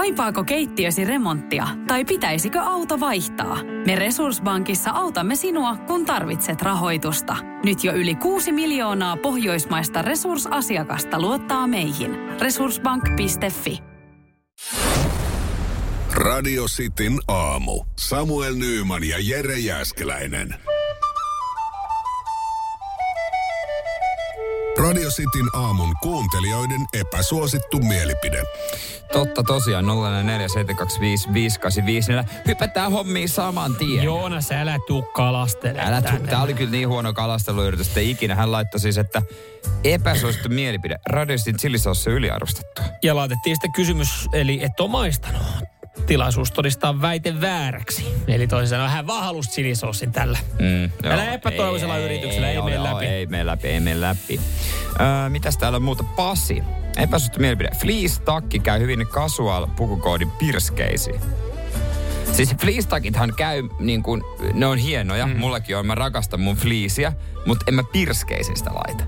Kaipaako keittiösi remonttia tai pitäisikö auto vaihtaa? Me Resurssbankissa autamme sinua, kun tarvitset rahoitusta. Nyt jo yli 6 miljoonaa pohjoismaista resursasiakasta luottaa meihin. Resurssbank.fi Radio Cityn aamu. Samuel Nyyman ja Jere Jäskeläinen. Radio Cityn aamun kuuntelijoiden epäsuosittu mielipide. Totta tosiaan 047255854. Hypätään hommiin saman tien. Joonas, älä tuu kalastele. Älä tuu, tää oli kyllä niin huono kalasteluyritys, että ikinä hän laittoi siis, että epäsuosittu mielipide. Radioistin chilisaussa yliarvostettu. Ja laitettiin sitten kysymys, eli et ole maistanut. Tilaisuus todistaa väite vääräksi. Eli toisin sanoen hän vaan halusi tällä. Mm, Älä epätoivoisella yrityksellä, ei mene läpi. Ei mene läpi, ei mene läpi. Öö, mitäs täällä on muuta? Pasi. Epäsuosittu mielipide. Fleece-takki käy hyvin casual pukukoodin pirskeisiin. Siis fleece-takithan käy niin kuin, ne on hienoja. Mm. Mullakin on, mä rakastan mun fleeceä, mutta en mä pirskeisiin sitä laita.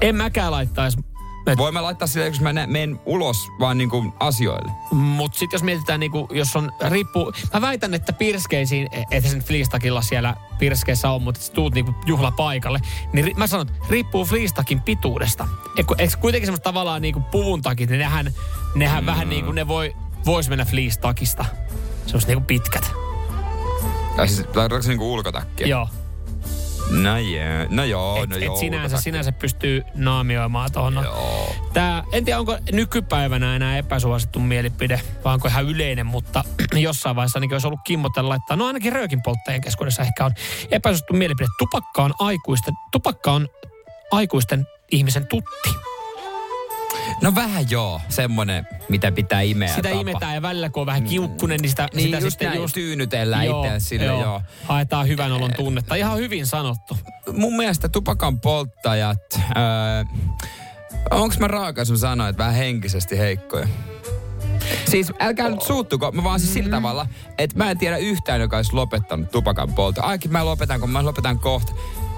En mäkään laittaisi. Et, Voin mä laittaa sitä, jos mä nä- menen ulos vaan niin kuin asioille. Mut sitten jos mietitään, niinku, jos on riippuu... Mä väitän, että pirskeisiin, että sen fleestakin siellä pirskeissä on, mutta tuut niinku juhlapaikalle, niin ri, mä sanon, että riippuu fleestakin pituudesta. Eikö, kuitenkin semmoista tavallaan niinku puvun takit, niin nehän, nehän mm. vähän niinku, ne voi, vois mennä fleestakista. Semmoiset niinku pitkät. Ja siis, se niinku ulkotakkia? Joo. No, yeah. no joo, Et, no et joo. sinänsä, sinänsä pystyy naamioimaan tuohon. Joo. Tää, en tiedä, onko nykypäivänä enää epäsuosittu mielipide, vai onko ihan yleinen, mutta jossain vaiheessa ainakin olisi ollut kimmotella laittaa. No ainakin röökin polttajien keskuudessa ehkä on epäsuosittu mielipide. Tupakka on aikuisten, tupakka on aikuisten ihmisen tutti. No vähän joo, semmonen, mitä pitää imeä Sitä tapa. imetään ja välillä kun on vähän kiukkunen, niin sitä, Niin sitä just sitten näin, just... tyynytellään itseään sille, joo. Haetaan hyvän olon tunnetta. Ihan hyvin sanottu. Mun mielestä tupakan polttajat, öö, onko mä raaka, mä sanoin, että vähän henkisesti heikkoja? Siis älkää nyt suuttuko, mä vaan siis sillä tavalla, että mä en tiedä yhtään, joka olisi lopettanut tupakan polton. Aikin mä lopetan, kun mä lopetan kohta.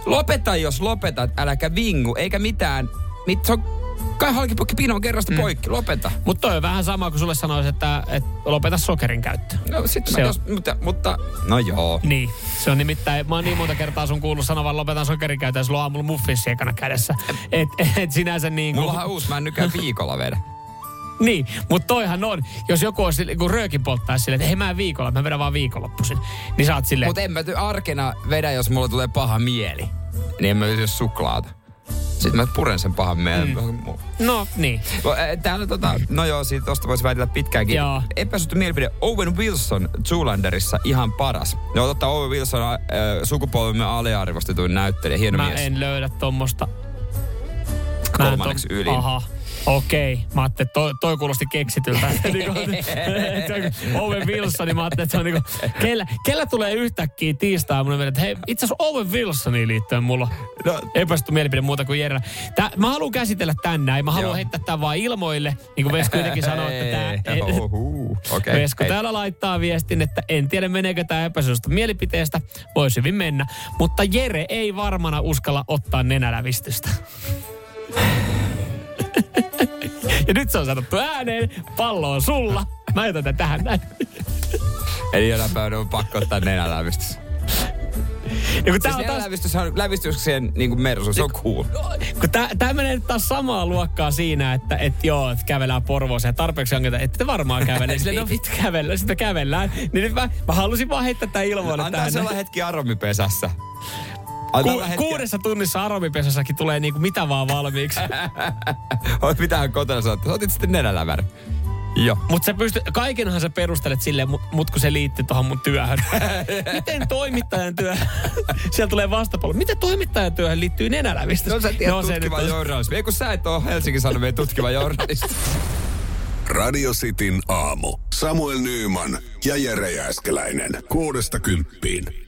Lopeta, jos lopetat, äläkä vingu, eikä mitään. Mit, se on kai halkipukki pino kerrasta poikki, lopeta. Mutta toi on vähän sama kuin sulle sanoisi, että, että lopeta sokerin käyttö. No sit Se mä on- jos, mutta, mutta, no joo. Niin, se on nimittäin, mä oon niin monta kertaa sun kuullut sanovan lopetan sokerikäytön, ja sulla on aamulla muffinssi ekana kädessä. Et, et sinänsä niin kuin, Mulla on uusi, mä en nykyään viikolla vedä. Niin, mutta toihan on, jos joku olisi sille- kun röökin polttaisi silleen, että hei mä en viikolla, mä vedän vaan viikonloppuisin. Niin sä oot silleen, Mutta en mä ty- arkena vedä, jos mulla tulee paha mieli. Niin en mä syö suklaata. Sitten mä puren sen pahan mielen. Mm. no niin. Täällä tota, no joo, siitä tosta voisi väitellä pitkäänkin. Joo. Epäsuhtu mielipide. Owen Wilson Zoolanderissa ihan paras. No totta, Owen Wilson äh, sukupolvemme aliarvostetuin näyttelijä, hieno Mä mies. en löydä tommosta. Kolmanneksi to- ylin. Aha. Okei, mä ajattelin, että toi, toi kuulosti keksityltä. Niinku, Owen Wilson, niin mä ajattelin, että se on niinku, kellä, kellä tulee yhtäkkiä tiistaa mun että hei, itse asiassa Owen Wilsoniin liittyen mulla No. epästy mielipide muuta kuin Jerellä. Tää, mä haluan käsitellä tän näin, mä haluan heittää tän vaan ilmoille, niin kuin Vesku jotenkin sanoi, että tää... Ei, okei. Vesku Ei. täällä laittaa viestin, että en tiedä meneekö tämä epäsuosista mielipiteestä. Voisi hyvin mennä. Mutta Jere ei varmana uskalla ottaa nenälävistystä. ja nyt se on sanottu ääneen. Pallo on sulla. Mä jätän tän tähän näin. Eli jonain päivänä on pakko ottaa nenälävistys. Ja kun tää Siis on taas, nenälävistys on lävistyksien niin kuin mersu, se on cool. kun tää, tää menee nyt taas samaa luokkaa siinä, että et joo, että kävellään Porvooseen ja tarpeeksi ongelta, että te varmaan kävelee. Silleen, no vittu kävellään, sitten kävellään. Niin nyt mä, mä halusin vaan heittää tää ilmoille Antaa tähän. se olla hetki aromipesässä. Ku, kuudessa tunnissa aromipesässäkin tulee niinku mitä vaan valmiiksi. Oot mitään kotona sanottu. Otit sitten nenäläväri. Joo. Mutta sä pystyt, kaikenhan sä perustelet silleen, mut, mut kun se liittyy tuohon mun työhön. Miten toimittajan työhön? Siellä tulee vastapallo. Miten toimittajan työhön liittyy nenälävistä? No sä tiedät No, tutkiva on- journalismi. Ei kun sä et ole Helsingin Sanomien tutkiva journalisti. Radio Cityn aamu. Samuel Nyyman ja Jere Jääskeläinen. Kuudesta kymppiin.